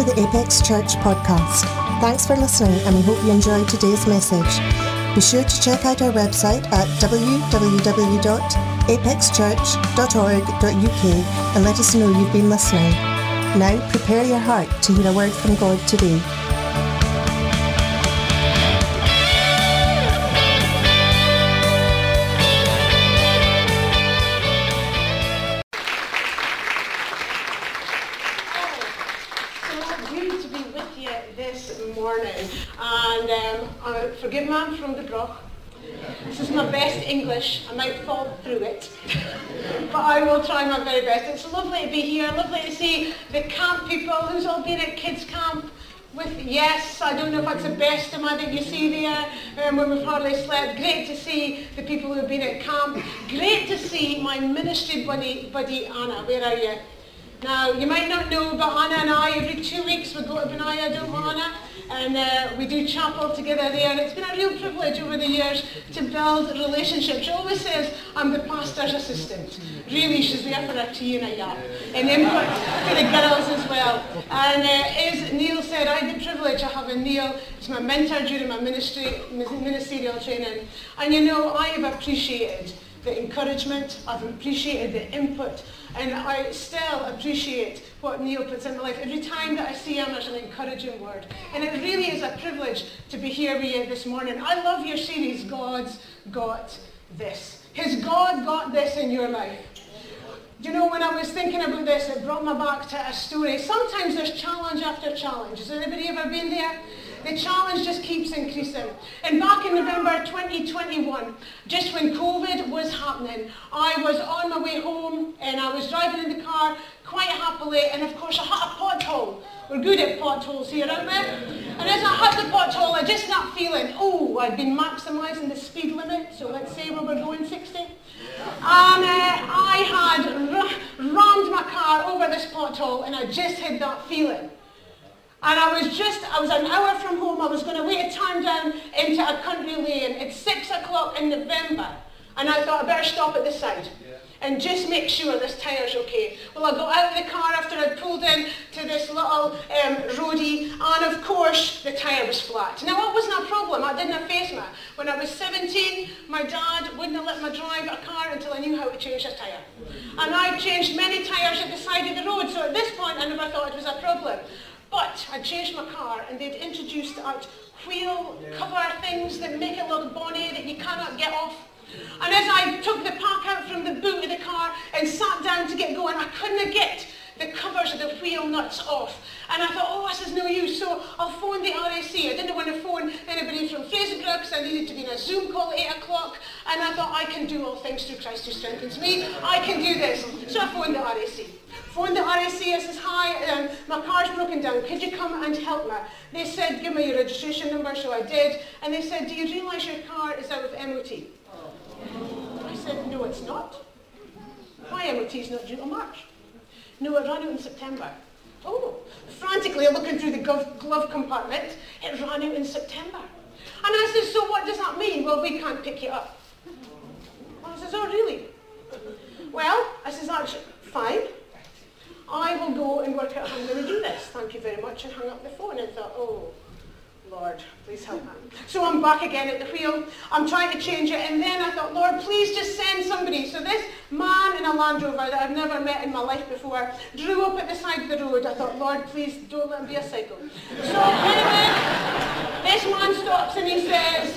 To the Apex Church podcast. Thanks for listening and we hope you enjoyed today's message. Be sure to check out our website at www.apexchurch.org.uk and let us know you've been listening. Now prepare your heart to hear a word from God today. People. Who's all been at kids camp? With yes, I don't know if that's the best of my that you see there um, when we've hardly slept. Great to see the people who've been at camp. Great to see my ministry buddy, buddy Anna. Where are you? Now, you might not know, but Anna and I, every two weeks we go to Benaya, don't and uh, we do chapel together there. And it's been a real privilege over the years to build relationships. She always says, I'm the pastor's assistant. Really, she's there for a tea and a yap. And input for the girls as well. And uh, as Neil said, I had the privilege of having Neil as my mentor during my ministry, ministerial training. And you know, I have appreciated the encouragement, I've appreciated the input, and I still appreciate what Neil puts in my life. Every time that I see him, there's an encouraging word. And it really is a privilege to be here with you this morning. I love your series, God's Got This. Has God got this in your life? you know, when I was thinking about this, it brought me back to a story. Sometimes there's challenge after challenge. Has anybody ever been there? The challenge just keeps increasing. And back in November 2021, just when COVID was happening, I was on my way home and I was driving in the car quite happily and of course I hit a pothole. We're good at potholes here, aren't we? And as I hit the pothole, I just not feeling, oh, I'd been maximising the speed limit, so let's say we were going 60. And uh, I had r- rammed my car over this pothole and I just had that feeling. And I was just, I was an hour from home. I was going to wait a turn down into a country lane. It's six o'clock in November. And I thought I better stop at the side and just make sure this tyre's okay. Well, I got out of the car after I'd pulled in to this little um, roadie, and of course, the tyre was flat. Now, that wasn't a problem. I didn't face me. When I was 17, my dad wouldn't have let me drive a car until I knew how to change a tyre. And I changed many tyres at the side of the road, so at this point, I never thought it was a problem. But I changed my car and they'd introduced out wheel cover things that make it look bonny that you cannot get off. And as I took the pack out from the boot of the car and sat down to get going, I couldn't get the covers of the wheel nuts off. And I thought, oh, this is no use, so I'll phone the RAC. I didn't want to phone anybody from Fraserburgh because I needed to be in a Zoom call at 8 o'clock. And I thought, I can do all things through Christ who strengthens me. I can do this. So I phoned the RAC. Phoned the RAC, I says, hi, um, my car's broken down. Could you come and help me? They said, give me your registration number, so I did. And they said, do you realise your car is out of MOT? I said, no, it's not. My MOT is not due till March. No, it ran out in September. Oh, frantically looking through the glove compartment, it ran out in September. And I said, so what does that mean? Well, we can't pick it up. And I says, oh, really? Well, I says, that's fine. I will go and work out how I'm going to do this. Thank you very much. And hung up the phone and thought, oh, Lord, please help me. So I'm back again at the wheel. I'm trying to change it. And then I thought, Lord, please just send somebody. So this man in a Land Rover that I've never met in my life before drew up at the side of the road. I thought, Lord, please don't let him be a psycho. So anyway, this man stops and he says,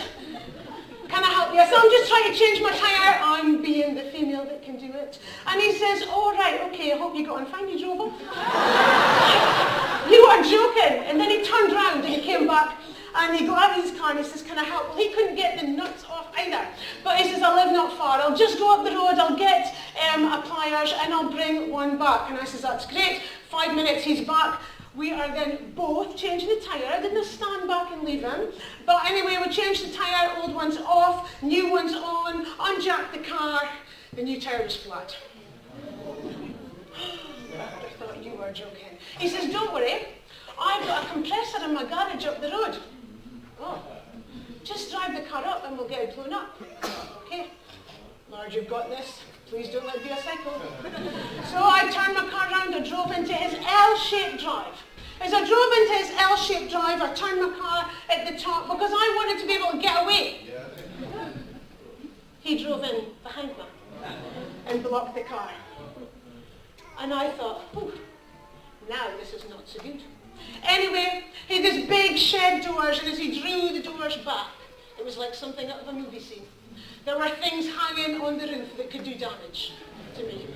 can I help you? So I'm just trying to change my tyre. I'm being the female that can do it. And he says, oh, right, okay, I hope you got on fine. You drove you are joking. And then he turned around and he came back and he got out of his car and he says, can I help? Well, he couldn't get the nuts off either. But he says, I live not far. I'll just go up the road. I'll get um, a pliers and I'll bring one back. And I says, that's great. Five minutes, he's back. We are then both changing the tyre. I didn't stand back and leave him. But anyway, we changed the tyre, old one's off, new one's on, unjacked the car, the new tyre was flat. I thought you were joking. He says, don't worry, I've got a compressor in my garage up the road. Oh, just drive the car up and we'll get it blown up. Okay, Lord, you've got this. Please don't let me be a psycho. so I turned my car around and drove into his L-shaped drive. As I drove into his L-shaped drive, I turned my car at the top because I wanted to be able to get away. He drove in behind me and blocked the car. And I thought, now this is not so good. Anyway, he had this big shed doors, and as he drew the doors back, it was like something out of a movie scene. There were things hanging on the roof that could do damage to me.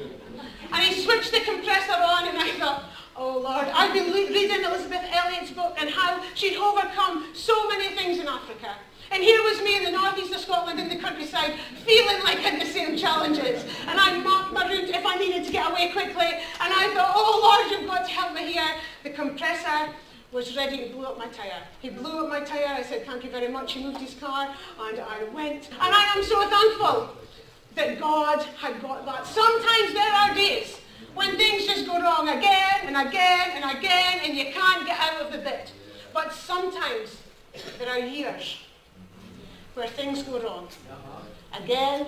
And he switched the compressor on, and I thought, oh Lord, I've been reading Elisabeth Elliot's book and how she'd overcome so many things in Africa. And here was me in the northeast of Scotland in the countryside, feeling like I had the same challenges. And I marked my route if I needed to get away quickly. And I thought, oh Lord, you've got to help me here. The compressor was ready to blow up my tyre. He blew up my tyre. I said, thank you very much. He moved his car and I went. And I am so thankful that God had got that. Sometimes there are days when things just go wrong again and again and again and you can't get out of the bit. But sometimes there are years where things go wrong. Again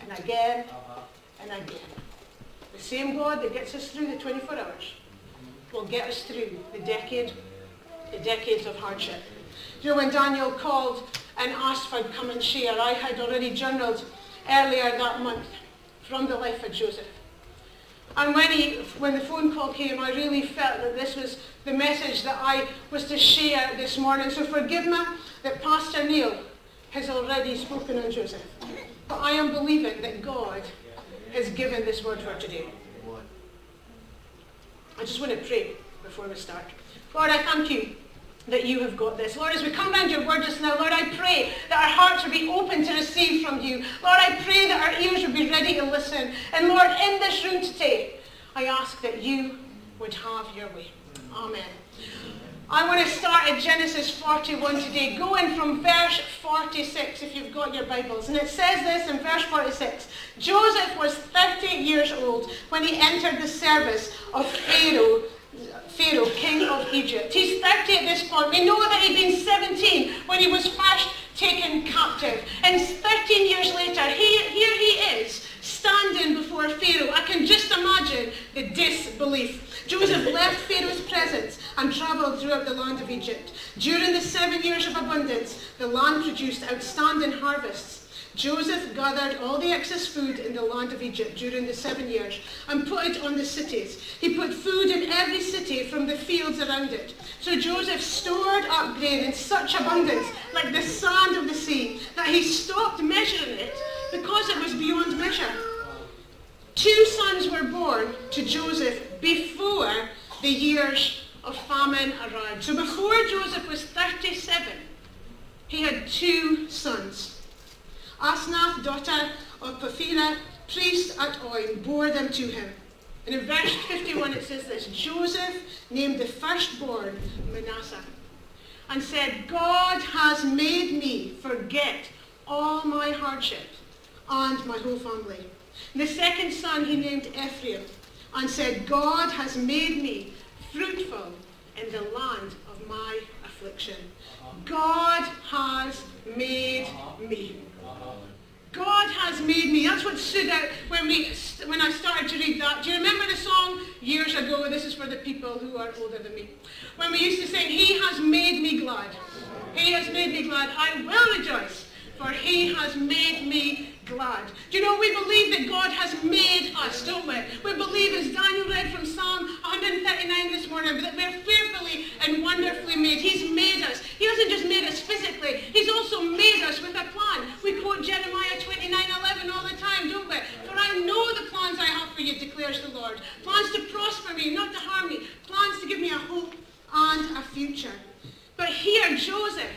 and again and again. The same God that gets us through the 24 hours will get us through the decade, the decades of hardship. You know, when Daniel called and asked for come and share, I had already journaled earlier that month from the life of Joseph. And when, he, when the phone call came, I really felt that this was the message that I was to share this morning. So forgive me that Pastor Neil has already spoken on Joseph. But I am believing that God has given this word for today. I just want to pray before we start. Lord, I thank you that you have got this. Lord, as we come around your word just now, Lord, I pray that our hearts will be open to receive from you. Lord, I pray that our ears will be ready to listen. And Lord, in this room today, I ask that you would have your way. Amen. I want to start at Genesis 41 today, going from verse 46 if you've got your Bibles. And it says this in verse 46. Joseph was 30 years old when he entered the service of Pharaoh, Pharaoh, king of Egypt. He's 30 at this point. We know that he'd been 17 when he was first taken captive. And 13 years later, he, here he is, standing before Pharaoh. I can just imagine the disbelief. Joseph left Pharaoh's presence and travelled throughout the land of Egypt. During the seven years of abundance, the land produced outstanding harvests. Joseph gathered all the excess food in the land of Egypt during the seven years and put it on the cities. He put food in every city from the fields around it. So Joseph stored up grain in such abundance, like the sand of the sea, that he stopped measuring it because it was beyond measure. Two sons were born to Joseph before the years of famine arrived. So before Joseph was 37, he had two sons. Asenath, daughter of Potiphera, priest at On, bore them to him. And in verse 51 it says this, Joseph named the firstborn Manasseh and said, God has made me forget all my hardships and my whole family. The second son he named Ephraim and said, God has made me fruitful in the land of my affliction. God has made me. God has made me. That's what stood out when we when I started to read that. Do you remember the song years ago? This is for the people who are older than me. When we used to sing, He has made me glad. He has made me glad. I will rejoice, for He has made me glad. Do you know, we believe that God has made us, don't we? We believe, as Daniel read from Psalm 139 this morning, that we're fearfully and wonderfully made. He's made us. He hasn't just made us physically. He's also made us with a plan. We quote Jeremiah 29, 11 all the time, don't we? For I know the plans I have for you, declares the Lord. Plans to prosper me, not to harm me. Plans to give me a hope and a future. But here, Joseph,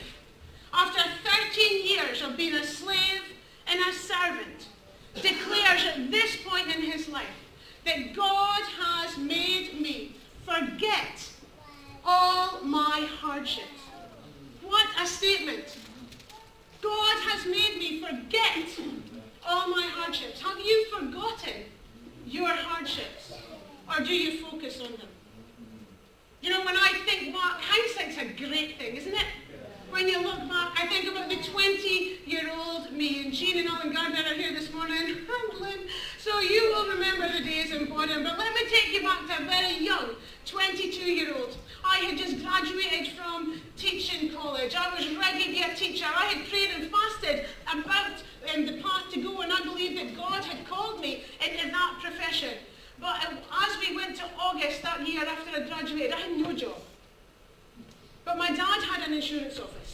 after 13 years of being a slave and a servant declares at this point in his life that God has made me forget all my hardships. What a statement. God has made me forget all my hardships. Have you forgotten your hardships? Or do you focus on them? You know, when I think back, hindsight's a great thing, isn't it? When you look back, I think about the 20-year-old me, and Jean and Owen Gardner are here this morning, So you will remember the days important. But let me take you back to a very young 22-year-old. I had just graduated from teaching college. I was ready to be a teacher. I had prayed and fasted about um, the path to go, and I believed that God had called me into that profession. But um, as we went to August that year after I graduated, I had no job. But my dad had an insurance office.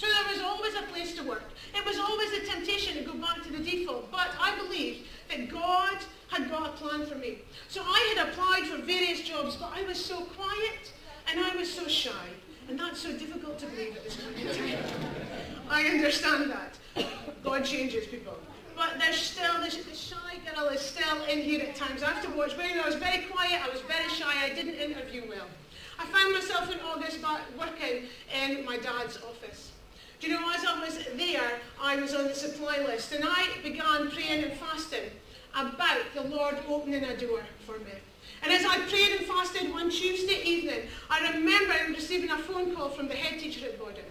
So there was always a place to work. It was always a temptation to go back to the default. But I believed that God had got a plan for me. So I had applied for various jobs, but I was so quiet and I was so shy. And that's so difficult to believe at this point in time. I understand that. God changes people. But there's still, this, the shy girl is still in here at times. I have to watch. When I was very quiet, I was very shy, I didn't interview well. I found myself in August working in my dad's office. Do you know, as I was there, I was on the supply list and I began praying and fasting about the Lord opening a door for me. And as I prayed and fasted one Tuesday evening, I remember receiving a phone call from the head teacher at Borden.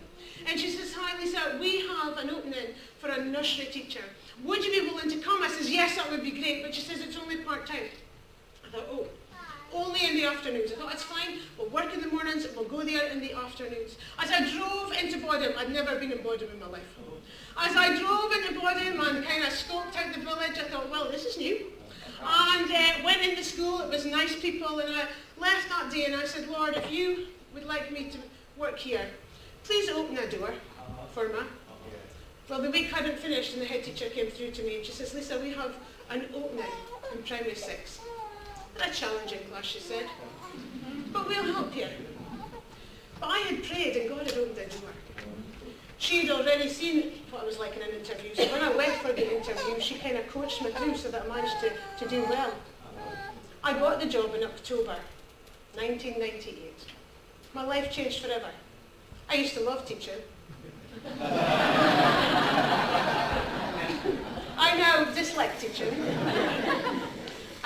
And she says, hi Lisa, we have an opening for a nursery teacher. Would you be willing to come? I says, yes, that would be great. But she says, it's only part-time. I thought, oh, only in the afternoons. I thought, that's fine. We'll work in the mornings. We'll go there in the afternoons. As I drove into Borden, I'd never been in Borden in my life. As I drove into Borden and kind of scoped out the village, I thought, well, this is new. And uh, went into school. It was nice people. And I left that day and I said, Lord, if you would like me to work here, please open a door for me. Well, the week hadn't finished and the head teacher came through to me and she says, Lisa, we have an opening in primary six. A challenging class, she said. But we'll help you. But I had prayed and God had opened the door. She had already seen what I was like in an interview. So when I went for the interview, she kind of coached me through so that I managed to, to do well. I got the job in October 1998. My life changed forever. I used to love teaching. I now dislike teaching.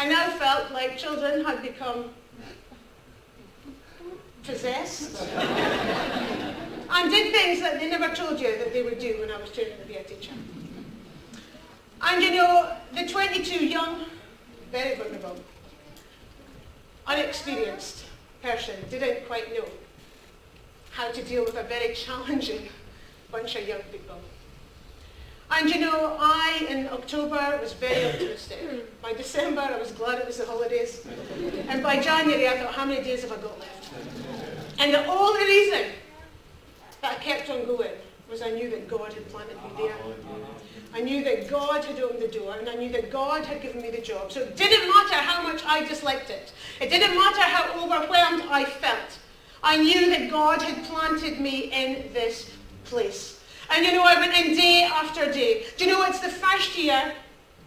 I now felt like children had become possessed and did things that they never told you that they would do when I was training to be a teacher. And you know, the 22 young, very vulnerable, unexperienced person didn't quite know how to deal with a very challenging bunch of young people. And you know, I in October was very optimistic. By December, I was glad it was the holidays. And by January, I thought, how many days have I got left? And the only reason that I kept on going was I knew that God had planted me there. I knew that God had opened the door and I knew that God had given me the job. So it didn't matter how much I disliked it. It didn't matter how overwhelmed I felt. I knew that God had planted me in this place. And you know, I went in day after day. Do you know, it's the first year,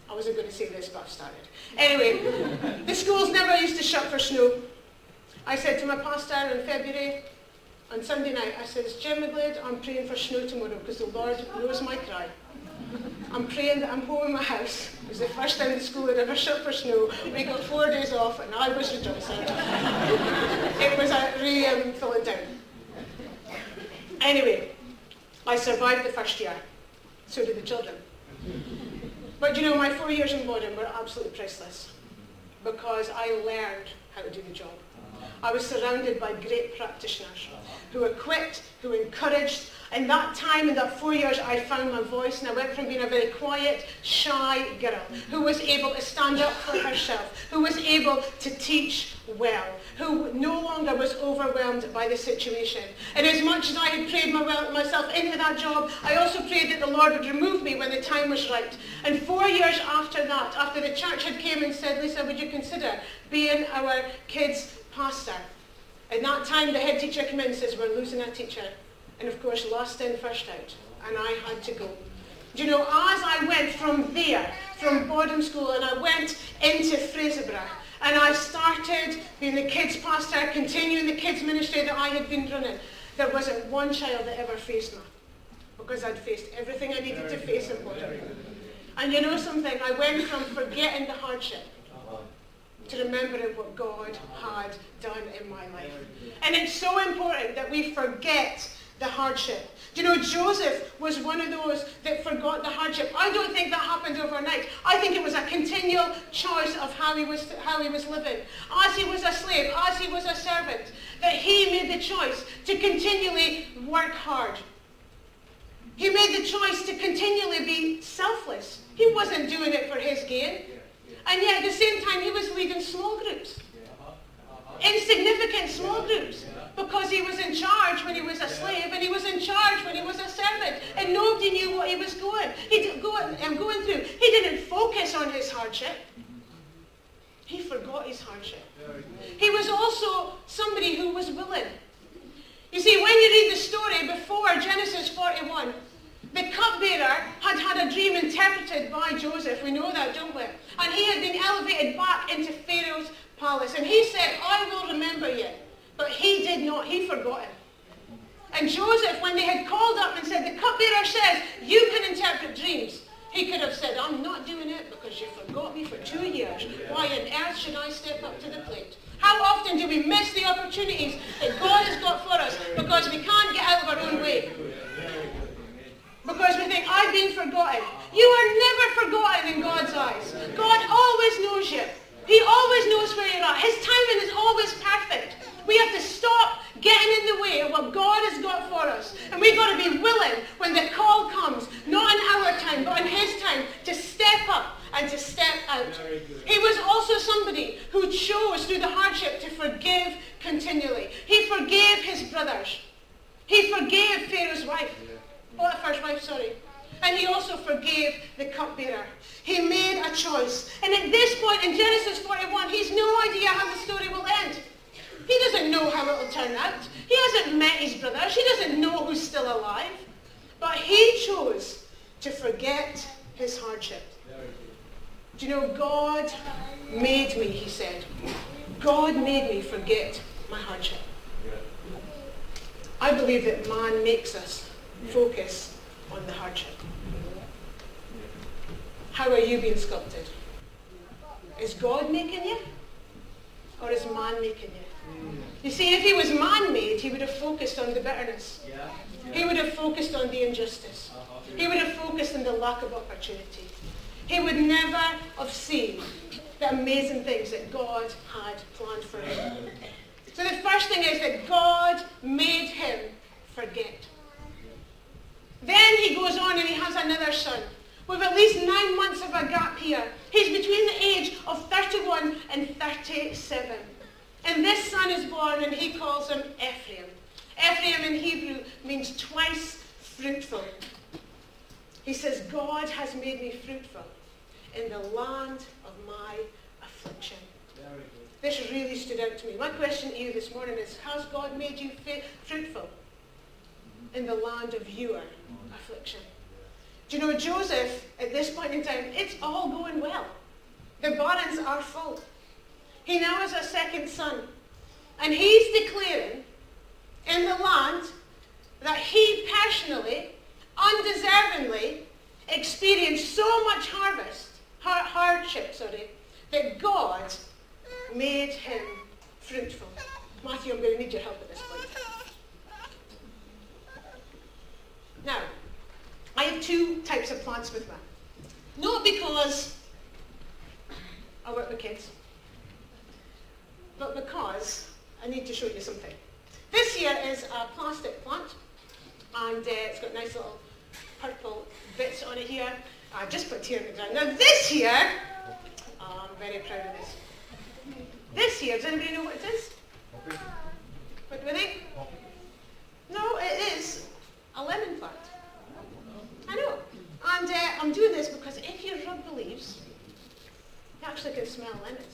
I wasn't going to say this, but I've started. Anyway, the schools never used to shut for snow. I said to my pastor in February, on Sunday night, I says, Jim McGlade, I'm praying for snow tomorrow because the Lord knows my cry. I'm praying that I'm home in my house. It was the first time the school had ever shut for snow. We got four days off and I was rejoicing. it was a really um, filling down. Anyway, I survived the first year. So did the children. But you know, my four years in Borden were absolutely priceless because I learned how to do the job. I was surrounded by great practitioners who equipped, who encouraged. In that time, in that four years, I found my voice and I went from being a very quiet, shy girl who was able to stand up for herself, who was able to teach well, who no longer was overwhelmed by the situation. And as much as I had prayed myself into that job, I also prayed that the Lord would remove me when the time was right. And four years after that, after the church had came and said, Lisa, would you consider being our kids' pastor? At that time, the head teacher came in and says, we're losing a teacher. And of course, last in, first out. And I had to go. Do you know, as I went from there, from boarding school, and I went into Fraserburgh, and I started being the kids pastor, continuing the kids ministry that I had been running, there wasn't one child that ever faced me. Because I'd faced everything I needed to face in boarding. And you know something? I went from forgetting the hardship to remember what God had done in my life. And it's so important that we forget the hardship. You know, Joseph was one of those that forgot the hardship. I don't think that happened overnight. I think it was a continual choice of how he was, how he was living. As he was a slave, as he was a servant, that he made the choice to continually work hard. He made the choice to continually be selfless. He wasn't doing it for his gain. And yet at the same time, he was leading small groups. Insignificant small groups. because he was in charge when he was a slave and he was in charge when he was a servant. And nobody knew what he was going, he did, going, um, going through. He didn't focus on his hardship. He forgot his hardship. He was also somebody who was willing. You see, when you read the story before Genesis 41, the cupbearer had had a dream interpreted by Joseph. We know that, don't we? And he had been elevated back into Pharaoh's palace. And he said, I will remember you. But he did not. He forgot him. And Joseph, when they had called up and said, the cupbearer says, you can interpret dreams. He could have said, I'm not doing it because you forgot me for two years. Why on earth should I step up to the plate? How often do we miss the opportunities that God has got for us because we can't get out of our own way? Because we think, I've been forgotten. You are never forgotten in God's eyes. God always knows you. He always knows where you're at. His timing is always perfect. We have to stop getting in the way of what God has got for us. And we've got to be willing when the call comes, not in our time, but in his time, to step up and to step out. He was also somebody who chose through the hardship to forgive continually. He forgave his brothers. He forgave Pharaoh's wife. Oh, Potiphar's wife, sorry. And he also forgave the cupbearer. He made a choice. And at this point in Genesis 41, he's no idea how the story will end. He doesn't know how it will turn out. He hasn't met his brothers. He doesn't know who's still alive. But he chose to forget his hardship. Do you know, God made me, he said. God made me forget my hardship. I believe that man makes us focus on the hardship. How are you being sculpted? Is God making you? Or is man making you? You see, if he was man-made, he would have focused on the bitterness. He would have focused on the injustice. He would have focused on the lack of opportunity. He would never have seen the amazing things that God had planned for him. So the first thing is that God made him forget. Then he goes on and he has another son. With at least nine months of a gap here. He's between the age of 31 and 37. And this son is born and he calls him Ephraim. Ephraim in Hebrew means twice fruitful. He says, God has made me fruitful in the land of my affliction. This really stood out to me. My question to you this morning is, has God made you fruitful in the land of your affliction? Do you know, Joseph, at this point in time, it's all going well. The barns are full. He now has a second son. And he's declaring in the land that he personally, undeservingly, experienced so much harvest, hardship, sorry, that God made him fruitful. Matthew, I'm going to need your help at this point. Now, I have two types of plants with me. Not because I work with kids but because I need to show you something. This here is a plastic plant, and uh, it's got nice little purple bits on it here. I just put here in the ground. Now this here, oh, I'm very proud of this. This here, does anybody know what it is? What do you think? No, it is a lemon plant. I know. And uh, I'm doing this because if you rub the leaves, you actually can smell lemons.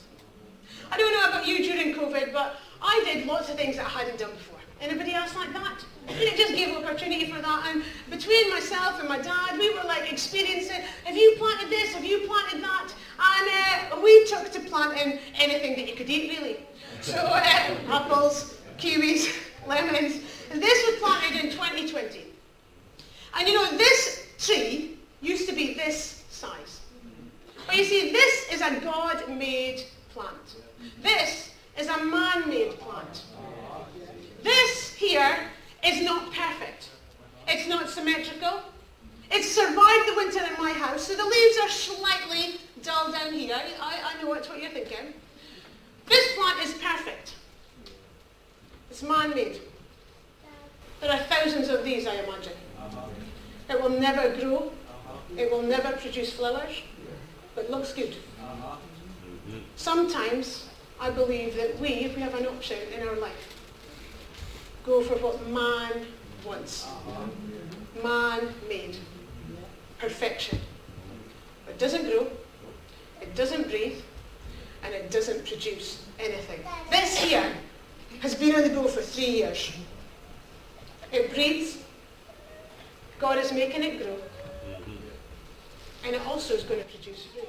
I don't know about you during COVID, but I did lots of things that I hadn't done before. Anybody else like that? And it just gave opportunity for that. And between myself and my dad, we were like experiencing, have you planted this? Have you planted that? And uh, we took to planting anything that you could eat, really. So uh, apples, kiwis, lemons. This was planted in 2020. And you know, this tree used to be this size. But you see, this is a God-made plant. This is a man-made plant. This here is not perfect. It's not symmetrical. It's survived the winter in my house, so the leaves are slightly dull down here. I, I know it's what you're thinking. This plant is perfect. It's man-made. There are thousands of these, I imagine. It will never grow. It will never produce flowers, but looks good. Sometimes I believe that we, if we have an option in our life, go for what man wants. Man made. Perfection. It doesn't grow, it doesn't breathe, and it doesn't produce anything. This here has been on the go for three years. It breathes, God is making it grow, mm-hmm. and it also is going to produce fruit.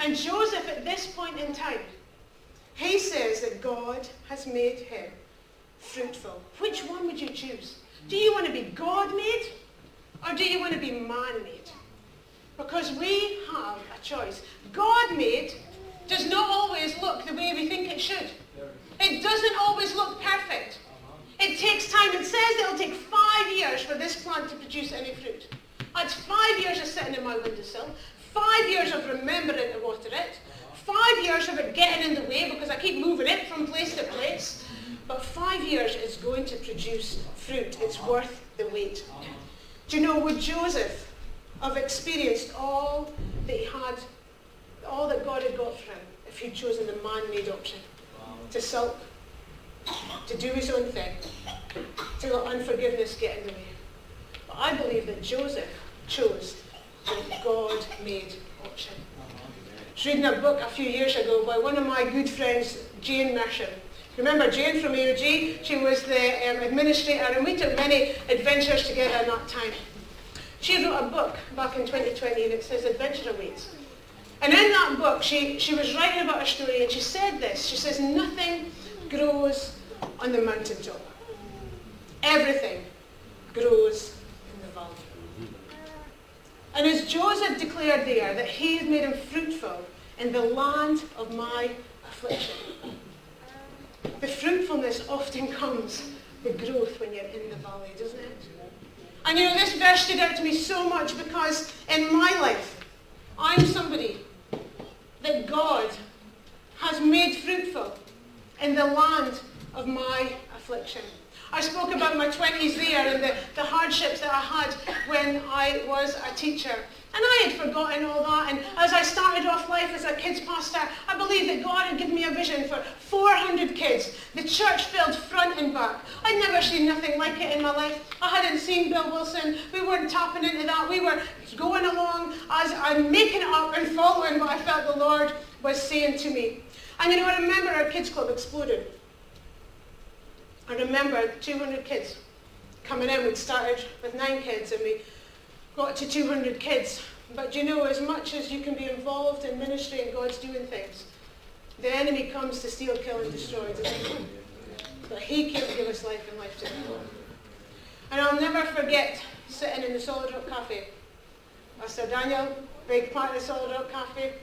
And Joseph, at this point in time, he says that God has made him fruitful. Which one would you choose? Do you want to be God-made or do you want to be man-made? Because we have a choice. God-made does not always look the way we think it should. It doesn't always look perfect. It takes time. It says it'll take five years for this plant to produce any fruit. That's five years of sitting in my windowsill, five years of remembering to water it, five years of it getting in the way because I keep moving it from place to place. But five years is going to produce fruit. It's worth the wait. Do you know, would Joseph have experienced all that he had, all that God had got for him, if he'd chosen the man-made option? To sulk, to do his own thing, to let unforgiveness get in the way. But I believe that Joseph chose the God-made option. I was reading a book a few years ago by one of my good friends, Jane Mersham. Remember Jane from AOG? She was the um, administrator and we took many adventures together in that time. She wrote a book back in 2020 and it says Adventure Awaits. And in that book, she, she was writing about her story and she said this. She says, nothing grows on the mountaintop. Everything grows in the valley. And as Joseph declared there that he had made him fruitful in the land of my affliction. The fruitfulness often comes with growth when you're in the valley, doesn't it? And you know, this verse stood out to me so much because in my life, I'm somebody that God has made fruitful in the land of my affliction. I spoke about my 20s there and the, the hardships that I had when I was a teacher. And I had forgotten all that. And as I started off life as a kids pastor, I believed that God had given me a vision for 400 kids. The church filled front and back. I'd never seen nothing like it in my life. I hadn't seen Bill Wilson. We weren't tapping into that. We were going along as I'm making it up and following what I felt the Lord was saying to me. And you know, I remember our kids club exploded. I remember 200 kids coming in. We'd started with nine kids and we got to 200 kids. But you know, as much as you can be involved in ministry and God's doing things, the enemy comes to steal, kill, and destroy. But he came to give us life and life to the. And I'll never forget sitting in the Solid Rock Cafe. Pastor Daniel, big part of the Solid Rock Cafe.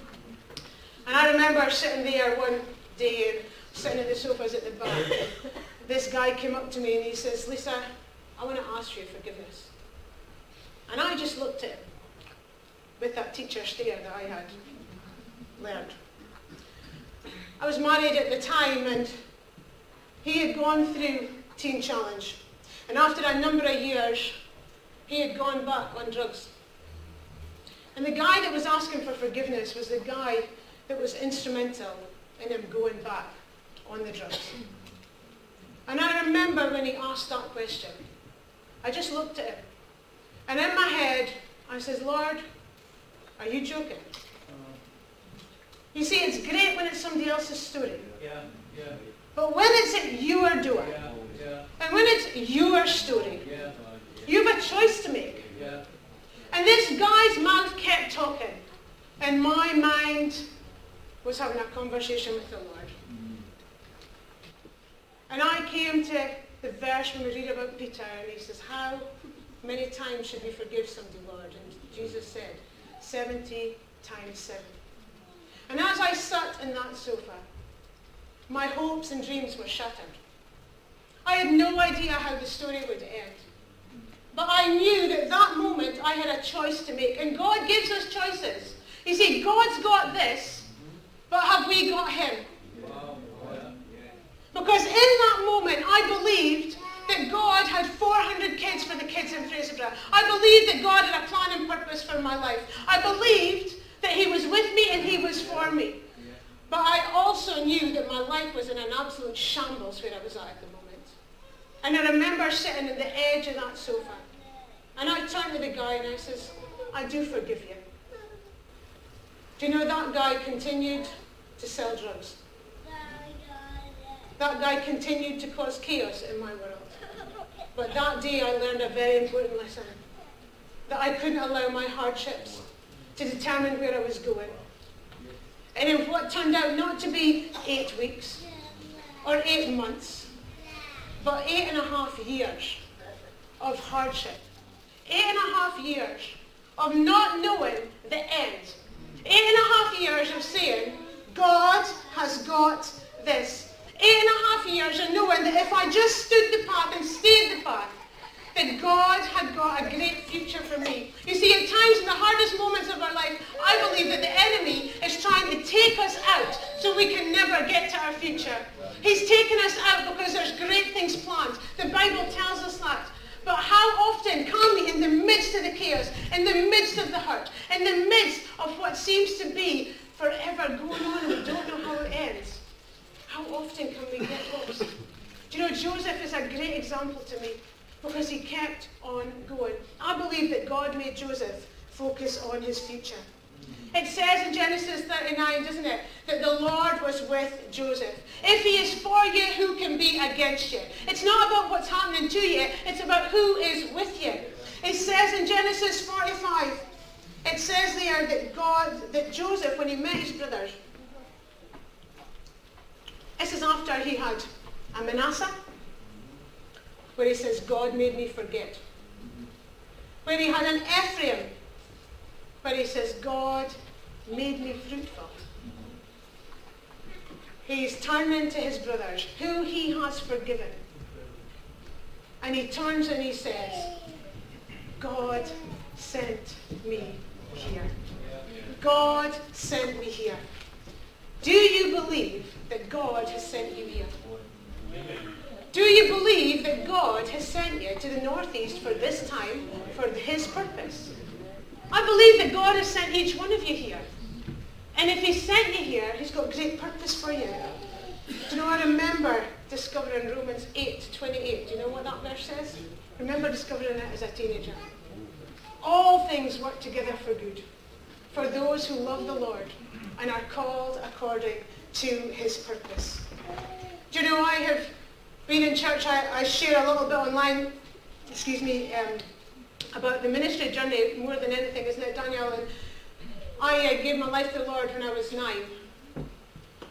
And I remember sitting there one day and sitting in the sofas at the back. This guy came up to me and he says, Lisa, I want to ask you forgiveness. And I just looked at him with that teacher stare that I had learned. I was married at the time and he had gone through Teen Challenge. And after a number of years, he had gone back on drugs. And the guy that was asking for forgiveness was the guy that was instrumental in him going back on the drugs. And I remember when he asked that question, I just looked at him and in my head, I says, Lord, are you joking? You see, it's great when it's somebody else's story. Yeah, yeah, But when it's at your doing, yeah, yeah, and when it's your story, yeah, you have a choice to make. And this guy's mouth kept talking. And my mind was having a conversation with the Lord. Mm. And I came to the verse when we read about Peter, and he says, How many times should we forgive somebody, Lord? And Jesus said, 70 times 7. And as I sat in that sofa, my hopes and dreams were shattered. I had no idea how the story would end. But I knew that that moment I had a choice to make. And God gives us choices. You see, God's got this, but have we got him? Because in that moment, I believed that God had 400 kids for the kids in Fraserburgh. I believed that God had a plan and purpose for my life. I believed that he was with me and he was for me. But I also knew that my life was in an absolute shambles where I was at at the moment. And I remember sitting on the edge of that sofa. And I turned to the guy and I says, I do forgive you. Do you know that guy continued to sell drugs? That guy continued to cause chaos in my world. But that day I learned a very important lesson. That I couldn't allow my hardships to determine where I was going. And in what turned out not to be eight weeks or eight months, but eight and a half years of hardship. Eight and a half years of not knowing the end. Eight and a half years of saying, God has got this. Eight and a half years of knowing that if I just stood the path and stayed the path, that God had got a great future for me. You see, at times in the hardest moments of our life, I believe that the enemy is trying to take us out so we can never get to our future. He's taken us out because there's great things planned. The Bible tells us that. But how often can we, in the midst of the chaos, in the midst of the hurt, in the midst of what seems to be forever going on and we don't know how it ends, how often can we get lost? Do you know, Joseph is a great example to me because he kept on going. I believe that God made Joseph focus on his future. It says in Genesis 39, doesn't it, that the Lord was with Joseph. If he is for you, who can be against you? It's not about what's happening to you, it's about who is with you. It says in Genesis 45, it says there that God, that Joseph, when he met his brothers, this is after he had a Manasseh, where he says, God made me forget. Where he had an Ephraim, where he says, God made me fruitful. He's turning to his brothers, who he has forgiven. And he turns and he says, God sent me here. God sent me here. Do you believe that God has sent you here? Do you believe that God has sent you to the Northeast for this time, for his purpose? I believe that God has sent each one of you here. And if he sent you here, he's got a great purpose for you. Do you know, I remember discovering Romans 8, 28. Do you know what that verse says? Remember discovering it as a teenager. All things work together for good, for those who love the Lord and are called according to his purpose. Do you know, I have been in church, I, I share a little bit online, excuse me, um, about the ministry journey more than anything, isn't it, Daniel? And I uh, gave my life to the Lord when I was nine.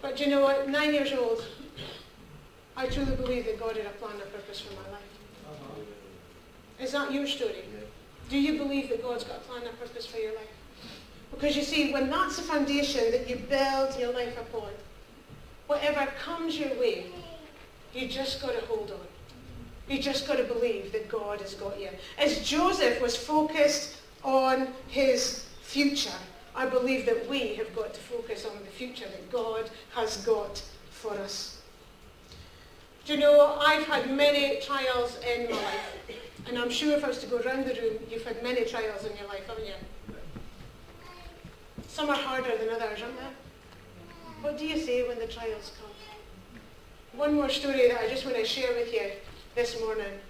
But you know what? Nine years old, I truly believe that God had a plan and purpose for my life. Is that your story? Do you believe that God's got a plan and purpose for your life? Because you see, when that's the foundation that you build your life upon, whatever comes your way, you just got to hold on. You just got to believe that God has got you. As Joseph was focused on his future, I believe that we have got to focus on the future that God has got for us. Do you know, I've had many trials in my life. And I'm sure if I was to go around the room, you've had many trials in your life, haven't you? Some are harder than others, aren't they? What do you say when the trials come? One more story that I just want to share with you this morning.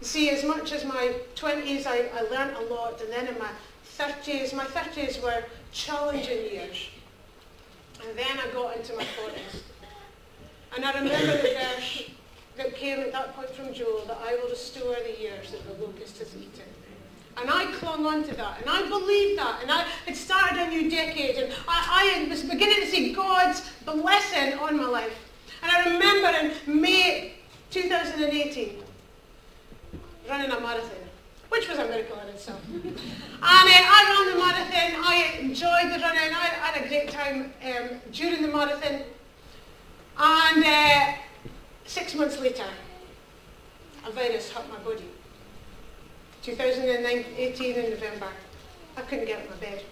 You see, as much as my 20s, I, I learned a lot, and then in my 30s, my 30s were challenging years. And then I got into my 40s. And I remember the verse that came at that point from Joel, that I will restore the years that the locust has eaten. And I clung on to that, and I believed that, and I had started a new decade, and I, I was beginning to see God's blessing on my life. And I remember in May 2018, running a marathon, which was a miracle in itself. and uh, I ran the marathon, I enjoyed the running, I had a great time um, during the marathon. And uh, six months later, a virus hit my body. 2018 in November, I couldn't get out of my bed.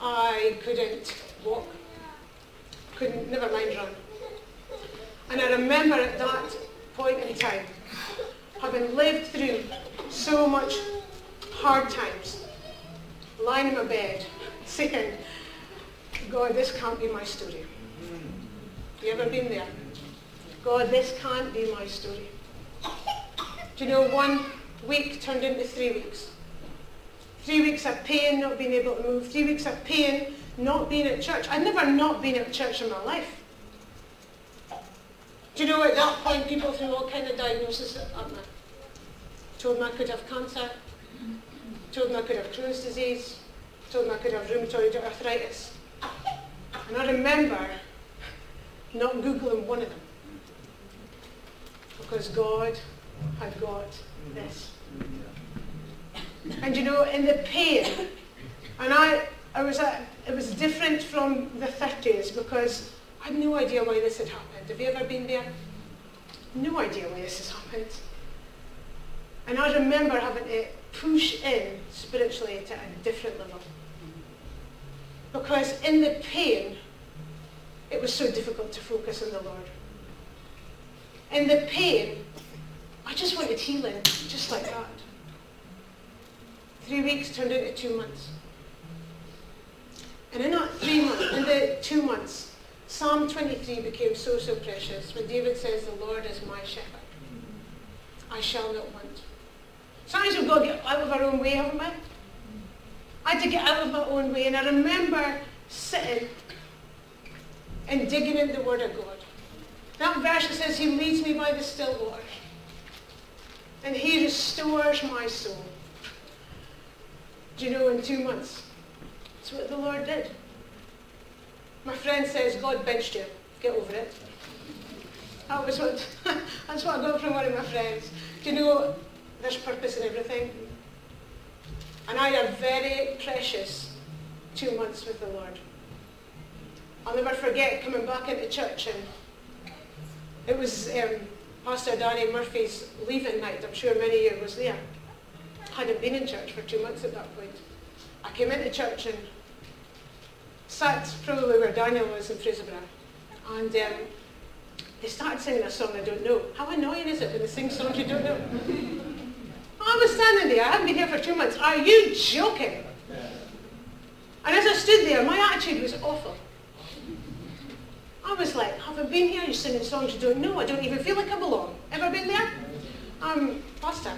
I couldn't walk, couldn't, never mind run. And I remember at that point in time, having lived through so much hard times, lying in my bed, saying, God, this can't be my story. You ever been there? God, this can't be my story. Do you know, one week turned into three weeks. Three weeks of pain, not being able to move. Three weeks of pain, not being at church. I'd never not been at church in my life. Know, at that point, people threw all kind of diagnoses at me. Told me I could have cancer. Told me I could have Crohn's disease. Told me I could have rheumatoid arthritis. And I remember not Googling one of them. Because God had got this. And you know, in the pain, and I, I was at, it was different from the 30s because I had no idea why this had happened. Have you ever been there? No idea why this has happened. And I remember having to push in spiritually to a different level. Because in the pain, it was so difficult to focus on the Lord. In the pain, I just wanted healing, just like that. Three weeks turned into two months. And in that three months, in the two months, Psalm 23 became so, so precious when David says, the Lord is my shepherd. I shall not want. Sometimes we've got to get out of our own way, haven't we? I had to get out of my own way. And I remember sitting and digging into the Word of God. That verse that says, He leads me by the still water. And He restores my soul. Do you know, in two months, that's what the Lord did. My friend says, God benched you. Get over it. That was what, that's what I got from one of my friends. Do you know, there's purpose in everything. And I had very precious two months with the Lord. I'll never forget coming back into church and it was um, Pastor Danny Murphy's leaving night. I'm sure many of you was there. I hadn't been in church for two months at that point. I came into church and sat probably where Daniel was in Fraserburgh. And um, they started singing a song I don't know. How annoying is it when they sing songs you don't know? I was standing there, I haven't been here for two months. Are you joking? And as I stood there, my attitude was awful. I was like, haven't been here, you're singing songs you don't know, I don't even feel like I belong. Ever been there? I'm pastor.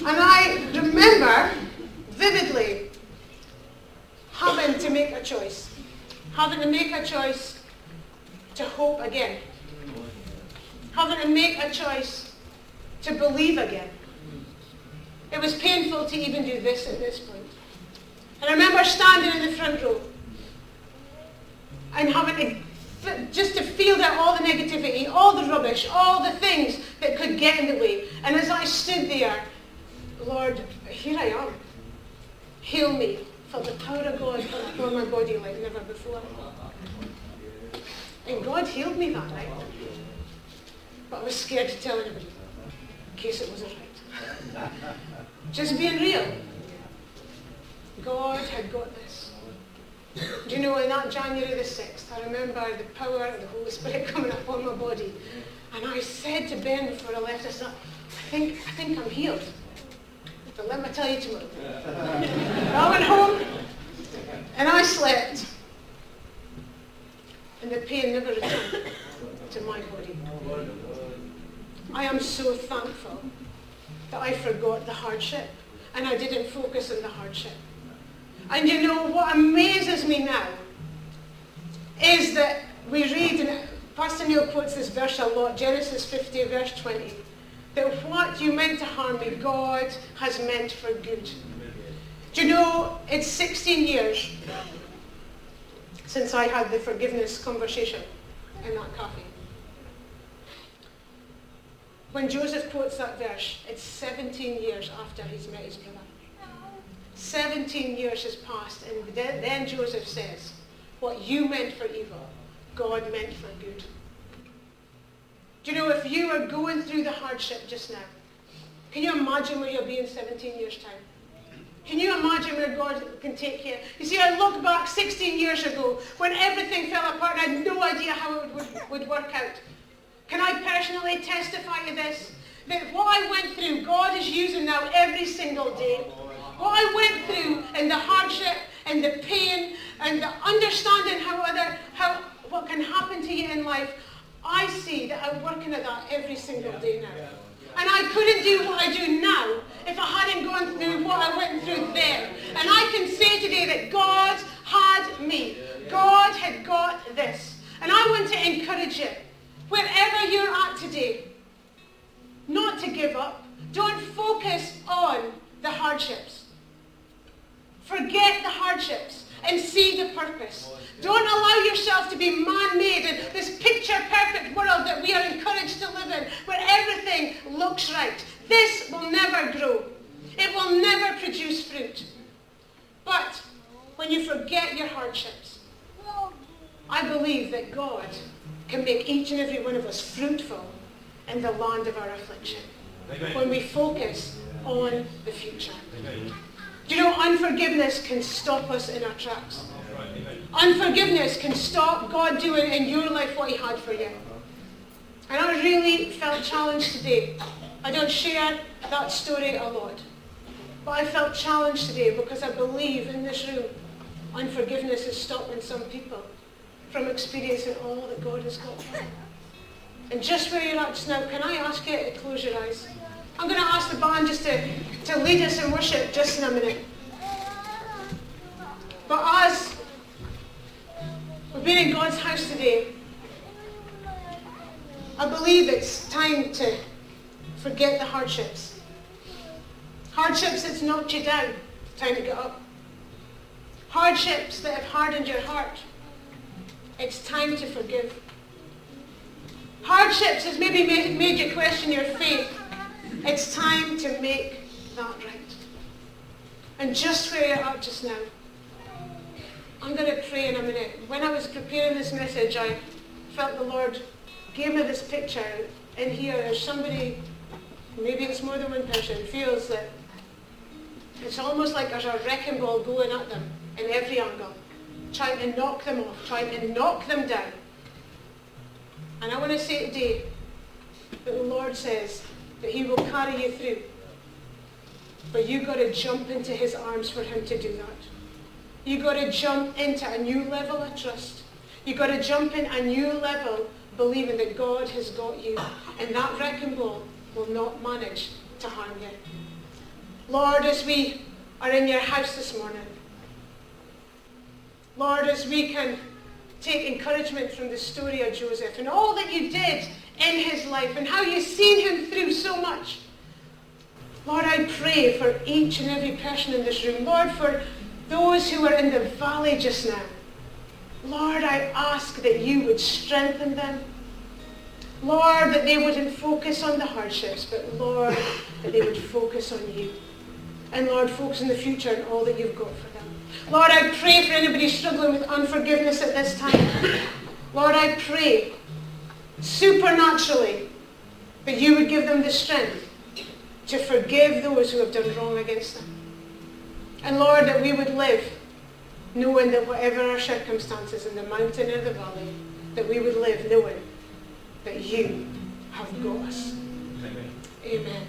And I remember vividly having to make a choice. Having to make a choice to hope again. Having to make a choice to believe again. It was painful to even do this at this point. And I remember standing in the front row and having to, just to feel that all the negativity, all the rubbish, all the things that could get in the way. And as I stood there, Lord, here I am. Heal me. Felt the power of God upon my body like never before. And God healed me that night. But I was scared to tell anybody in case it wasn't right. Just being real. God had got this. Do you know, in that January the 6th, I remember the power of the Holy Spirit coming upon my body. And I said to Ben before I left, I said, I think, I think I'm healed. But let me tell you tomorrow. I went home and I slept. And the pain never returned to my body. I am so thankful that I forgot the hardship and I didn't focus on the hardship. And you know what amazes me now is that we read, and Pastor Neil quotes this verse a lot, Genesis 50, verse 20, that what you meant to harm me, God has meant for good. Do you know, it's 16 years since I had the forgiveness conversation in that cafe. When Joseph quotes that verse, it's 17 years after he's met his brother. 17 years has passed, and then Joseph says, What you meant for evil, God meant for good. Do you know, if you are going through the hardship just now, can you imagine where you'll be in 17 years' time? Can you imagine where God can take you? You see, I look back 16 years ago when everything fell apart and I had no idea how it would, would work out. Can I personally testify to this? That what I went through, God is using now every single day. What I went through and the hardship and the pain and the understanding how other how what can happen to you in life, I see that I'm working at that every single day now. And I couldn't do what I do now if I hadn't gone through what I went through then. And I can say today that God had me. God had got this. And I want to encourage you, wherever you're at today, not to give up. Don't focus on the hardships. Forget the hardships and see the purpose. Don't allow yourself to be man-made in this picture-perfect world that we are encouraged to live in, where everything looks right. This will never grow. It will never produce fruit. But when you forget your hardships, I believe that God can make each and every one of us fruitful in the land of our affliction. When we focus on the future. You know unforgiveness can stop us in our tracks? Unforgiveness can stop God doing in your life what he had for you. And I really felt challenged today. I don't share that story a lot. But I felt challenged today because I believe in this room unforgiveness is stopping some people from experiencing all that God has got for them. And just where you're at just now, can I ask you to close your eyes? I'm going to ask the band just to, to lead us in worship just in a minute. But as we've been in God's house today, I believe it's time to forget the hardships. Hardships that's knocked you down, time to get up. Hardships that have hardened your heart, it's time to forgive. Hardships has maybe made, made you question your faith. It's time to make that right. And just where you're at just now, I'm going to pray in a minute. When I was preparing this message, I felt the Lord gave me this picture. In here, there's somebody, maybe it's more than one person, feels that it's almost like there's a wrecking ball going at them in every angle, trying to knock them off, trying to knock them down. And I want to say today that the Lord says that he will carry you through. But you've got to jump into his arms for him to do that. You've got to jump into a new level of trust. You've got to jump in a new level believing that God has got you. And that wrecking ball will not manage to harm you. Lord, as we are in your house this morning, Lord, as we can take encouragement from the story of Joseph and all that you did in his life and how you've seen him through so much. Lord, I pray for each and every person in this room. Lord, for those who are in the valley just now. Lord, I ask that you would strengthen them. Lord, that they wouldn't focus on the hardships, but Lord, that they would focus on you. And Lord, focus on the future and all that you've got for them. Lord, I pray for anybody struggling with unforgiveness at this time. Lord, I pray supernaturally that you would give them the strength to forgive those who have done wrong against them. And Lord, that we would live knowing that whatever our circumstances in the mountain or the valley, that we would live knowing that you have got us. Amen. Amen.